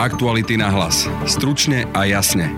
Aktuality na hlas. Stručne a jasne.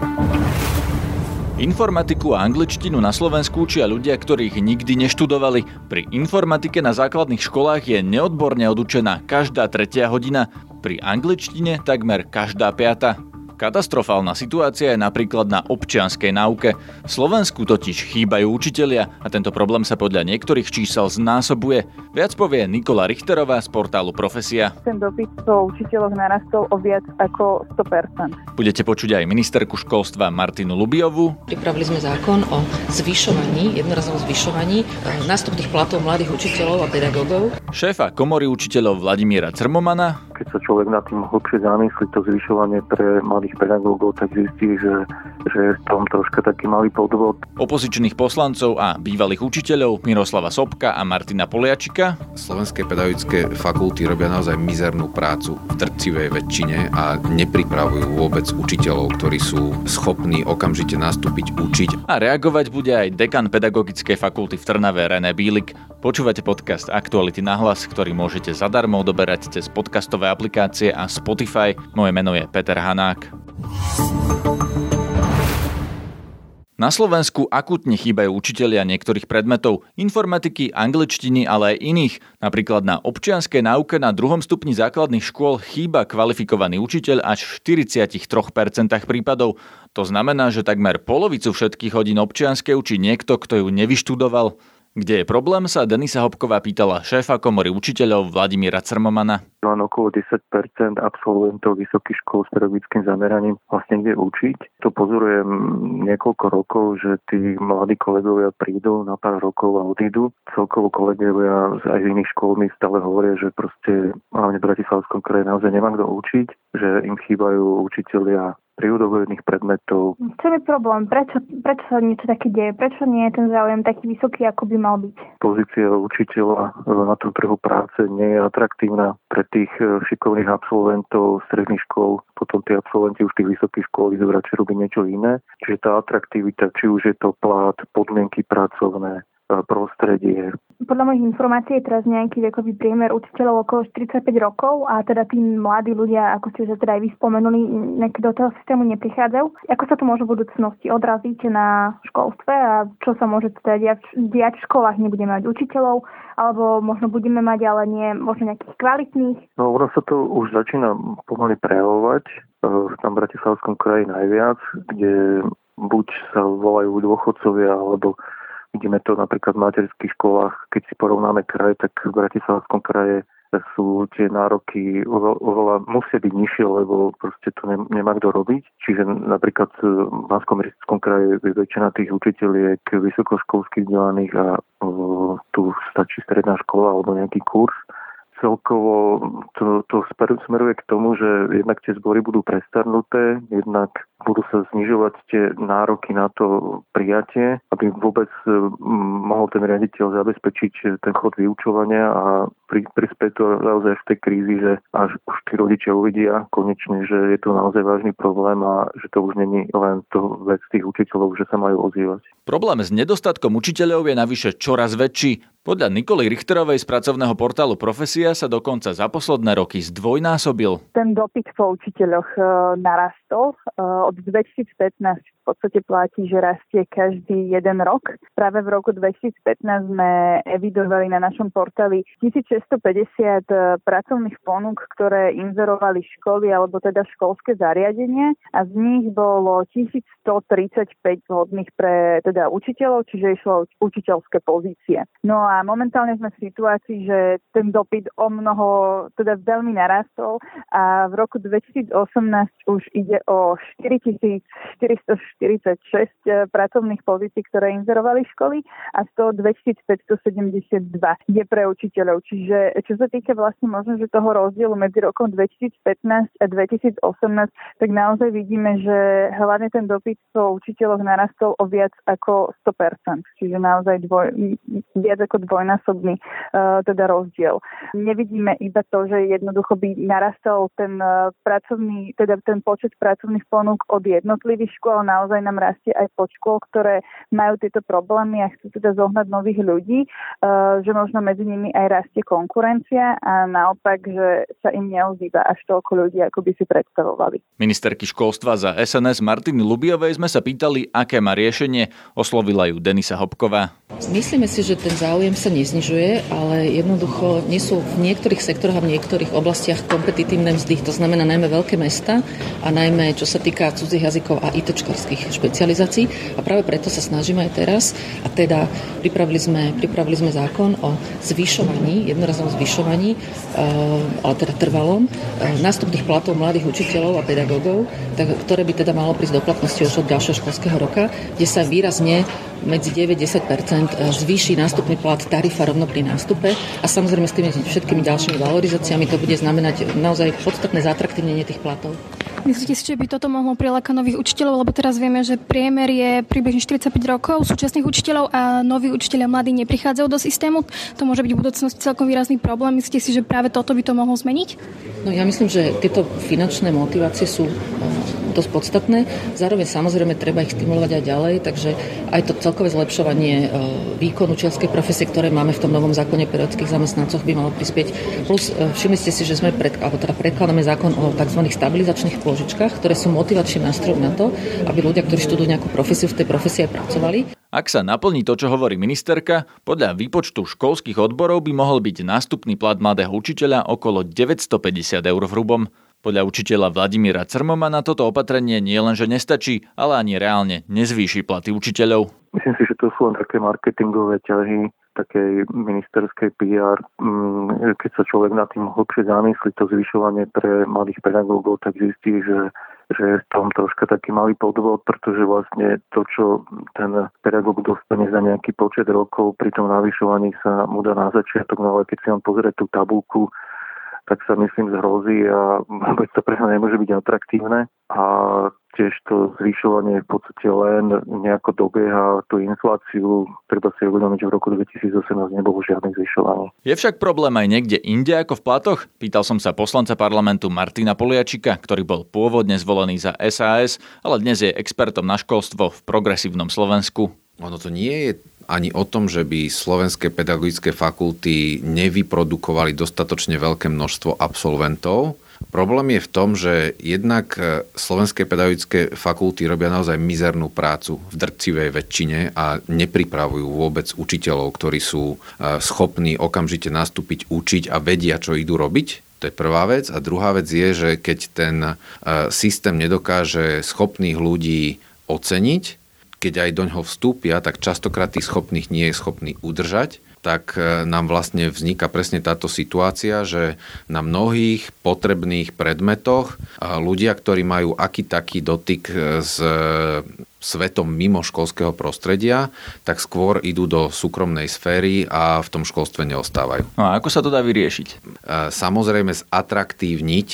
Informatiku a angličtinu na Slovensku učia ľudia, ktorých nikdy neštudovali. Pri informatike na základných školách je neodborne odučená každá tretia hodina, pri angličtine takmer každá piata. Katastrofálna situácia je napríklad na občianskej náuke. V Slovensku totiž chýbajú učitelia a tento problém sa podľa niektorých čísel znásobuje. Viac povie Nikola Richterová z portálu Profesia. Ten dopyt po učiteľoch narastol o viac ako 100%. Budete počuť aj ministerku školstva Martinu Lubiovu. Pripravili sme zákon o zvyšovaní, jednorazovom zvyšovaní e, nástupných platov mladých učiteľov a pedagógov. Šéfa komory učiteľov Vladimíra Crmomana. Keď sa človek nad tým hlbšie zamyslí, to zvyšovanie pre mladých tých pedagógov, tak zistí, že, že je v tom troška taký malý podvod. Opozičných poslancov a bývalých učiteľov Miroslava Sobka a Martina Poliačika. Slovenské pedagogické fakulty robia naozaj mizernú prácu v drcivej väčšine a nepripravujú vôbec učiteľov, ktorí sú schopní okamžite nastúpiť učiť. A reagovať bude aj dekan pedagogickej fakulty v Trnave René Bílik. Počúvate podcast Aktuality na hlas, ktorý môžete zadarmo odoberať cez podcastové aplikácie a Spotify. Moje meno je Peter Hanák. Na Slovensku akutne chýbajú učitelia niektorých predmetov, informatiky, angličtiny, ale aj iných. Napríklad na občianskej náuke na druhom stupni základných škôl chýba kvalifikovaný učiteľ až v 43% prípadov. To znamená, že takmer polovicu všetkých hodín občianskej učí niekto, kto ju nevyštudoval. Kde je problém, sa Denisa Hopková pýtala šéfa komory učiteľov Vladimíra Crmomana. Len okolo 10% absolventov vysokých škôl s pedagogickým zameraním vlastne kde učiť. To pozorujem niekoľko rokov, že tí mladí kolegovia prídu na pár rokov a odídu. Celkovo kolegovia aj z iných škôl mi stále hovoria, že proste hlavne v Bratislavskom kraji naozaj nemá kto učiť, že im chýbajú učitelia prírodovedných predmetov. Čo je problém? Prečo, prečo sa niečo také deje? Prečo nie je ten záujem taký vysoký, ako by mal byť? Pozícia učiteľa na tom trhu práce nie je atraktívna pre tých e, šikovných absolventov stredných škôl. Potom tí absolventi už tých vysokých škôl idú radšej robiť niečo iné. Čiže tá atraktivita, či už je to plat, podmienky pracovné, prostredie. Podľa mojich informácií je teraz nejaký vekový priemer učiteľov okolo 45 rokov a teda tí mladí ľudia, ako ste že teda aj vy spomenuli, nejaké do toho systému neprichádzajú. Ako sa to môže v budúcnosti odraziť na školstve a čo sa môže teda diať, diať v školách? Nebudeme mať učiteľov, alebo možno budeme mať, ale nie možno nejakých kvalitných? No ono sa to už začína pomaly prejavovať e, v tam Bratislavskom kraji najviac, kde buď sa volajú dôchodcovia, alebo Vidíme to napríklad v materských školách, keď si porovnáme kraje, tak v Bratislavskom kraje sú tie nároky oveľa, musia byť nižšie, lebo proste to nemá kto robiť. Čiže napríklad v Banskom kraji je väčšina tých učiteľiek vysokoškolských vzdelaných a o, tu stačí stredná škola alebo nejaký kurz celkovo to, to smeruje k tomu, že jednak tie zbory budú prestarnuté, jednak budú sa znižovať tie nároky na to prijatie, aby vôbec mohol ten riaditeľ zabezpečiť ten chod vyučovania a pri, prispieť to naozaj v tej krízi, že až už tí rodičia uvidia konečne, že je to naozaj vážny problém a že to už není len to vec tých učiteľov, že sa majú ozývať. Problém s nedostatkom učiteľov je navyše čoraz väčší. Podľa Nikoly Richterovej z pracovného portálu Profesia sa dokonca za posledné roky zdvojnásobil. Ten dopyt po učiteľoch e, narastol. E, od 2015 v podstate platí, že rastie každý jeden rok. Práve v roku 2015 sme evidovali na našom portáli 1650 e, pracovných ponúk, ktoré inzerovali školy alebo teda školské zariadenie a z nich bolo 1135 vhodných pre teda učiteľov, čiže išlo o učiteľské pozície. No a momentálne sme v situácii, že ten dopyt o mnoho, teda veľmi narastol a v roku 2018 už ide o 4400 46 eh, pracovných pozícií, ktoré inzerovali školy a z toho 2572 je pre učiteľov. Čiže čo sa týka vlastne možno, že toho rozdielu medzi rokom 2015 a 2018, tak naozaj vidíme, že hlavne ten dopyt po učiteľoch narastol o viac ako 100%, čiže naozaj dvoj, viac ako dvojnásobný uh, teda rozdiel. Nevidíme iba to, že jednoducho by narastol ten uh, pracovný, teda ten počet pracovných ponúk od jednotlivých škôl, ale naozaj nám rastie aj počet škôl, ktoré majú tieto problémy a chcú teda zohnať nových ľudí, že možno medzi nimi aj rastie konkurencia a naopak, že sa im neozýva až toľko ľudí, ako by si predstavovali. Ministerky školstva za SNS Martiny Lubiovej sme sa pýtali, aké má riešenie. Oslovila ju Denisa Hopková. Myslíme si, že ten záujem sa neznižuje, ale jednoducho nie sú v niektorých sektoroch a v niektorých oblastiach kompetitívne mzdy. To znamená najmä veľké mesta a najmä čo sa týka cudzích jazykov a ITčkarských špecializácií. A práve preto sa snažíme aj teraz. A teda pripravili sme, pripravili sme zákon o zvyšovaní, jednorazovom zvyšovaní, eh, ale teda trvalom, eh, nástupných platov mladých učiteľov a pedagógov, ktoré by teda malo prísť do platnosti už od ďalšieho školského roka, kde sa výrazne medzi 9-10 zvýši nástupný plat tarifa rovno pri nástupe a samozrejme s tými všetkými ďalšími valorizáciami to bude znamenať naozaj podstatné zatraktívnenie tých platov. Myslíte si, že by toto mohlo prilákať nových učiteľov, lebo teraz vieme, že priemer je približne 45 rokov súčasných učiteľov a noví učiteľia mladí neprichádzajú do systému. To môže byť v budúcnosti celkom výrazný problém. Myslíte si, že práve toto by to mohlo zmeniť? No ja myslím, že tieto finančné motivácie sú dosť podstatné. Zároveň samozrejme treba ich stimulovať aj ďalej, takže aj to celkové zlepšovanie e, výkonu učiteľskej profesie, ktoré máme v tom novom zákone periodických zamestnancoch, by malo prispieť. Plus e, všimli ste si, že sme pred, alebo teda predkladáme zákon o tzv. stabilizačných pôžičkách, ktoré sú motivačným nástrojom na to, aby ľudia, ktorí študujú nejakú profesiu, v tej profesii aj pracovali. Ak sa naplní to, čo hovorí ministerka, podľa výpočtu školských odborov by mohol byť nástupný plat mladého učiteľa okolo 950 eur v hrubom. Podľa učiteľa Vladimíra Crmoma na toto opatrenie nie len, že nestačí, ale ani reálne nezvýši platy učiteľov. Myslím si, že to sú len také marketingové ťahy takej ministerskej PR. Mm, keď sa človek nad tým hlbšie zamyslí, to zvyšovanie pre mladých pedagógov, tak zistí, že že je tom troška taký malý podvod, pretože vlastne to, čo ten pedagóg dostane za nejaký počet rokov, pri tom navyšovaní sa mu dá na začiatok, no ale keď si on pozrie tú tabulku, tak sa myslím zhrozí a vôbec to pre nemôže byť atraktívne a tiež to zvyšovanie v podstate len nejako dobieha tú infláciu. Treba si uvedomiť, že v roku 2018 nebolo žiadne zvyšovanie. Je však problém aj niekde inde ako v platoch? Pýtal som sa poslanca parlamentu Martina Poliačika, ktorý bol pôvodne zvolený za SAS, ale dnes je expertom na školstvo v progresívnom Slovensku. Ono to nie je ani o tom, že by slovenské pedagogické fakulty nevyprodukovali dostatočne veľké množstvo absolventov. Problém je v tom, že jednak e, slovenské pedagogické fakulty robia naozaj mizernú prácu v drcivej väčšine a nepripravujú vôbec učiteľov, ktorí sú e, schopní okamžite nastúpiť, učiť a vedia, čo idú robiť. To je prvá vec. A druhá vec je, že keď ten e, systém nedokáže schopných ľudí oceniť, keď aj do ňoho vstúpia, tak častokrát tých schopných nie je schopný udržať tak e, nám vlastne vzniká presne táto situácia, že na mnohých potrebných predmetoch ľudia, ktorí majú aký taký dotyk e, s svetom mimo školského prostredia, tak skôr idú do súkromnej sféry a v tom školstve neostávajú. No a ako sa to dá vyriešiť? E, samozrejme zatraktívniť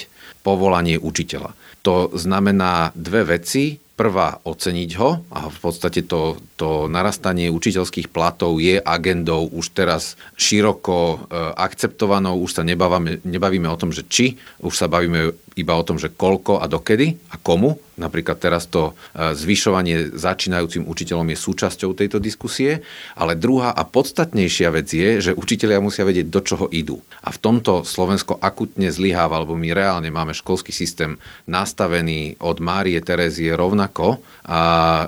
povolanie učiteľa. To znamená dve veci prvá oceniť ho. A v podstate to, to narastanie učiteľských platov je agendou už teraz široko e, akceptovanou, už sa nebavíme, nebavíme o tom, že či, už sa bavíme iba o tom, že koľko a dokedy a komu. Napríklad teraz to e, zvyšovanie začínajúcim učiteľom je súčasťou tejto diskusie, ale druhá a podstatnejšia vec je, že učiteľia musia vedieť, do čoho idú. A v tomto Slovensko akutne zlyháva, lebo my reálne máme školský systém nastavený od Márie Terezie rovnako a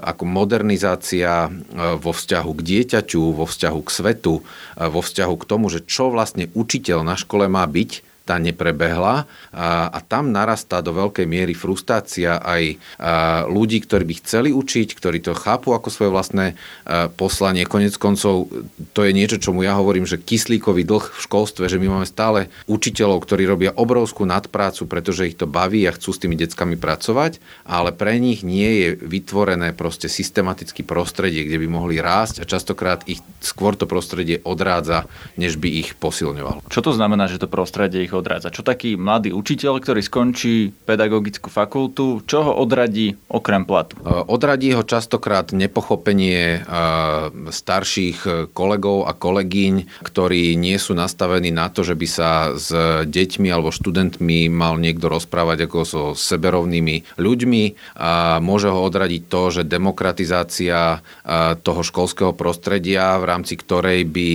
ako modernizácia e, vo vzťahu k dieťaťu, vo vzťahu k svetu, e, vo vzťahu k tomu, že čo vlastne učiteľ na škole má byť, tá neprebehla a, a tam narastá do veľkej miery frustrácia aj a, ľudí, ktorí by chceli učiť, ktorí to chápu ako svoje vlastné a, poslanie. Konec koncov to je niečo, čomu ja hovorím, že kyslíkový dlh v školstve, že my máme stále učiteľov, ktorí robia obrovskú nadprácu, pretože ich to baví a chcú s tými deckami pracovať, ale pre nich nie je vytvorené proste systematické prostredie, kde by mohli rásť a častokrát ich skôr to prostredie odrádza, než by ich posilňovalo. Čo to znamená, že to prostredie ich odrádza? Čo taký mladý učiteľ, ktorý skončí pedagogickú fakultu, čo ho odradí okrem platu? Odradí ho častokrát nepochopenie starších kolegov a kolegyň, ktorí nie sú nastavení na to, že by sa s deťmi alebo študentmi mal niekto rozprávať ako so seberovnými ľuďmi. A môže ho odradiť to, že demokratizácia toho školského prostredia, v rámci ktorej by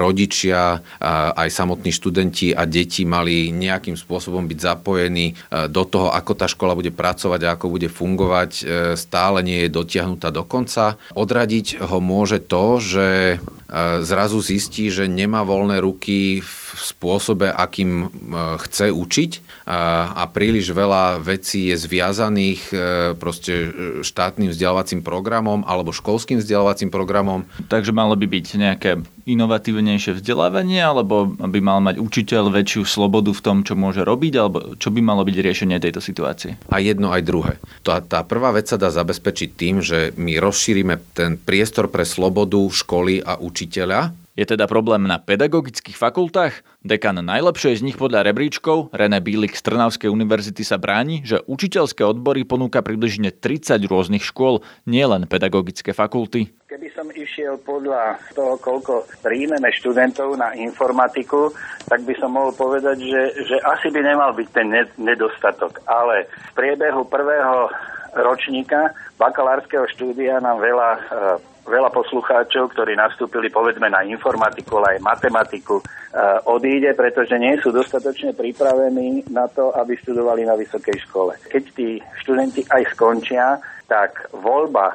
rodičia, aj samotní študenti a deti mali nejakým spôsobom byť zapojení do toho, ako tá škola bude pracovať a ako bude fungovať, e, stále nie je dotiahnutá do konca. Odradiť ho môže to, že e, zrazu zistí, že nemá voľné ruky v spôsobe, akým e, chce učiť a príliš veľa vecí je zviazaných proste štátnym vzdelávacím programom alebo školským vzdelávacím programom. Takže malo by byť nejaké inovatívnejšie vzdelávanie, alebo by mal mať učiteľ väčšiu slobodu v tom, čo môže robiť, alebo čo by malo byť riešenie tejto situácie? A jedno aj druhé. Tá, tá prvá vec sa dá zabezpečiť tým, že my rozšírime ten priestor pre slobodu školy a učiteľa, je teda problém na pedagogických fakultách? Dekan najlepšej z nich podľa rebríčkov, René Bílik z Trnavskej univerzity sa bráni, že učiteľské odbory ponúka približne 30 rôznych škôl, nielen pedagogické fakulty. Keby som išiel podľa toho, koľko príjmeme študentov na informatiku, tak by som mohol povedať, že, že asi by nemal byť ten nedostatok. Ale v priebehu prvého ročníka bakalárskeho štúdia nám veľa e, veľa poslucháčov, ktorí nastúpili povedzme na informatiku, ale aj matematiku, e, odíde, pretože nie sú dostatočne pripravení na to, aby študovali na vysokej škole. Keď tí študenti aj skončia, tak voľba e,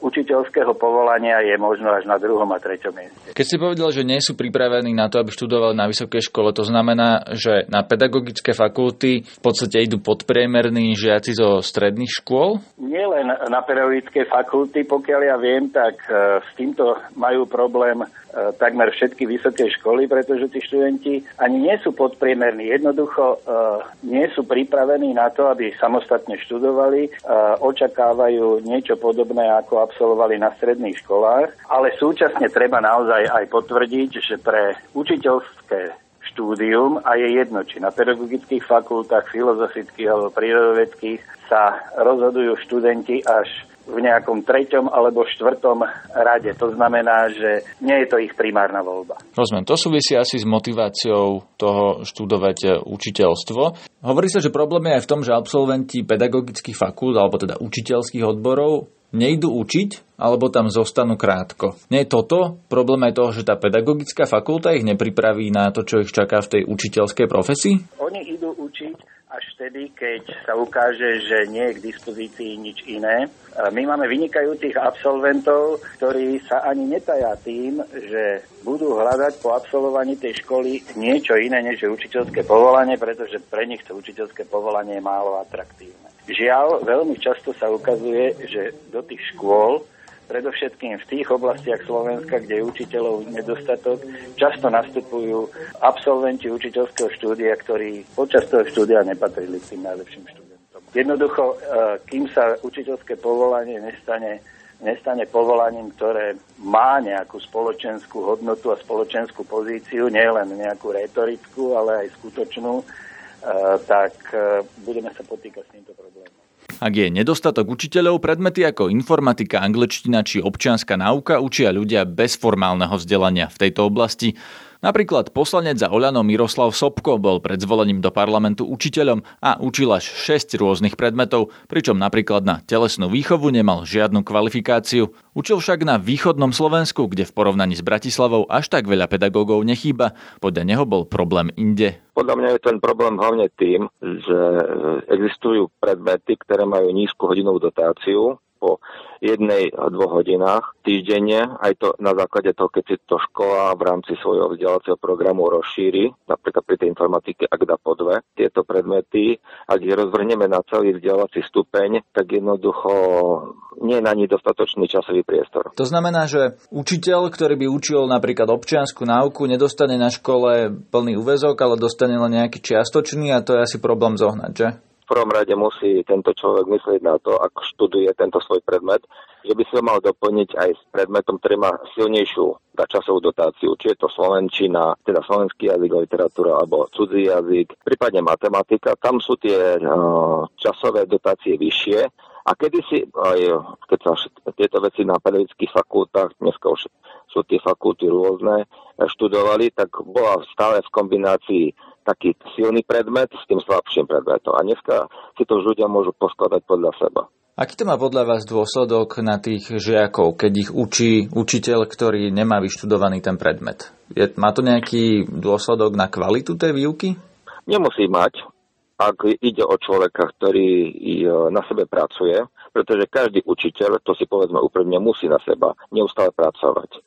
učiteľského povolania je možno až na druhom a treťom mieste. Keď si povedal, že nie sú pripravení na to, aby študovali na vysokej škole, to znamená, že na pedagogické fakulty v podstate idú podpriemerní žiaci zo stredných škôl? Nie len na pedagogické fakulty, pokiaľ ja viem, tak e, s týmto majú problém takmer všetky vysoké školy, pretože tí študenti ani nie sú podpriemerní. Jednoducho e, nie sú pripravení na to, aby samostatne študovali, e, očakávajú niečo podobné, ako absolvovali na stredných školách, ale súčasne treba naozaj aj potvrdiť, že pre učiteľské štúdium a je jedno, či na pedagogických fakultách, filozofických alebo prírodovedských sa rozhodujú študenti až v nejakom treťom alebo štvrtom rade. To znamená, že nie je to ich primárna voľba. Rozumiem, to súvisí asi s motiváciou toho študovať e, učiteľstvo. Hovorí sa, že problém je aj v tom, že absolventi pedagogických fakult alebo teda učiteľských odborov nejdú učiť, alebo tam zostanú krátko. Nie je toto problém aj toho, že tá pedagogická fakulta ich nepripraví na to, čo ich čaká v tej učiteľskej profesii? Oni vtedy, keď sa ukáže, že nie je k dispozícii nič iné. My máme vynikajúcich absolventov, ktorí sa ani netaja tým, že budú hľadať po absolvovaní tej školy niečo iné než učiteľské povolanie, pretože pre nich to učiteľské povolanie je málo atraktívne. Žiaľ, veľmi často sa ukazuje, že do tých škôl predovšetkým v tých oblastiach Slovenska, kde je učiteľov nedostatok, často nastupujú absolventi učiteľského štúdia, ktorí počas toho štúdia nepatrili k tým najlepším študentom. Jednoducho, e, kým sa učiteľské povolanie nestane nestane povolaním, ktoré má nejakú spoločenskú hodnotu a spoločenskú pozíciu, nielen nejakú retorickú, ale aj skutočnú, e, tak e, budeme sa potýkať s týmto problémom. Ak je nedostatok učiteľov, predmety ako informatika, anglečtina či občianská náuka učia ľudia bez formálneho vzdelania v tejto oblasti. Napríklad poslanec za Oľano Miroslav Sobko bol pred zvolením do parlamentu učiteľom a učil až 6 rôznych predmetov, pričom napríklad na telesnú výchovu nemal žiadnu kvalifikáciu. Učil však na východnom Slovensku, kde v porovnaní s Bratislavou až tak veľa pedagógov nechýba. Podľa neho bol problém inde. Podľa mňa je ten problém hlavne tým, že existujú predmety, ktoré majú nízku hodinovú dotáciu, po jednej a dvoch hodinách týždenne, aj to na základe toho, keď si to škola v rámci svojho vzdelávacieho programu rozšíri, napríklad pri tej informatike, ak dá po dve, tieto predmety, ak ich rozvrhneme na celý vzdelávací stupeň, tak jednoducho nie je na ní dostatočný časový priestor. To znamená, že učiteľ, ktorý by učil napríklad občiansku náuku, nedostane na škole plný úvezok, ale dostane len nejaký čiastočný a to je asi problém zohnať, že? Prvom rade musí tento človek myslieť na to, ak študuje tento svoj predmet, že by si ho mal doplniť aj s predmetom, ktorý má silnejšiu časovú dotáciu, či je to slovenčina, teda slovenský jazyk, literatúra alebo cudzí jazyk, prípadne matematika. Tam sú tie uh, časové dotácie vyššie a kedysi, aj, keď sa tieto veci na pedagogických fakultách, dneska už sú tie fakulty rôzne, študovali, tak bola stále v kombinácii taký silný predmet s tým slabším predmetom. A dneska si to už ľudia môžu poskladať podľa seba. Aký to má podľa vás dôsledok na tých žiakov, keď ich učí učiteľ, ktorý nemá vyštudovaný ten predmet? Je, má to nejaký dôsledok na kvalitu tej výuky? Nemusí mať ak ide o človeka, ktorý na sebe pracuje, pretože každý učiteľ, to si povedzme úprimne, musí na seba neustále pracovať.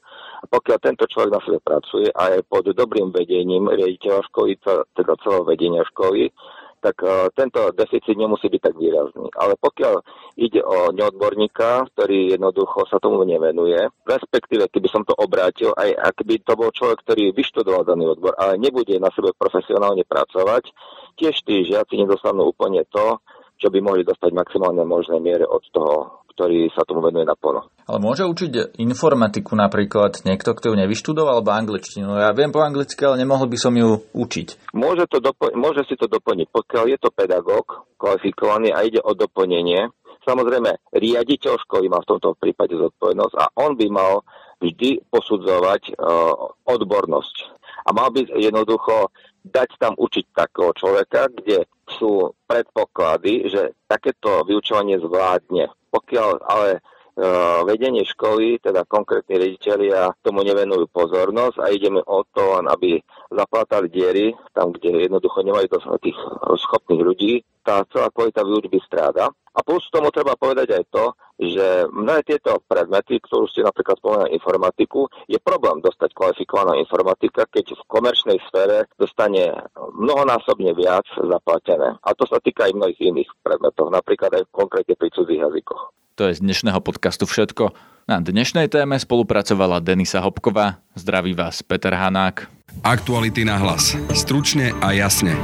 Pokiaľ tento človek na sebe pracuje a je pod dobrým vedením riaditeľa školy, teda celého vedenia školy, tak uh, tento deficit nemusí byť tak výrazný. Ale pokiaľ ide o neodborníka, ktorý jednoducho sa tomu nevenuje, respektíve keby som to obrátil, aj ak by to bol človek, ktorý vyštudoval daný odbor, ale nebude na sebe profesionálne pracovať, tiež tí žiaci nedostanú úplne to, čo by mohli dostať maximálne možné miere od toho, ktorý sa tomu venuje naplno. Ale môže učiť informatiku napríklad niekto, kto ju nevyštudoval, alebo angličtinu? Ja viem po anglicky, ale nemohol by som ju učiť. Môže, to dopo- môže si to doplniť, pokiaľ je to pedagóg kvalifikovaný a ide o doplnenie. Samozrejme, riaditeľ školy má v tomto prípade zodpovednosť a on by mal vždy posudzovať uh, odbornosť. A mal by jednoducho dať tam učiť takého človeka, kde sú predpoklady, že takéto vyučovanie zvládne. Pokiaľ ale vedenie školy, teda konkrétni rediteľia tomu nevenujú pozornosť a ideme o to, aby zaplatali diery, tam, kde jednoducho nemajú dosť tých schopných ľudí, tá celá kvalita výučby stráda. A plus tomu treba povedať aj to, že mnohé tieto predmety, ktorú ste napríklad spomenuli informatiku, je problém dostať kvalifikovaná informatika, keď v komerčnej sfére dostane mnohonásobne viac zaplatené. A to sa týka aj mnohých iných predmetov, napríklad aj konkrétne pri cudzích jazykoch. To je z dnešného podcastu všetko. Na dnešnej téme spolupracovala Denisa Hopková. Zdraví vás Peter Hanák. Aktuality na hlas. Stručne a jasne.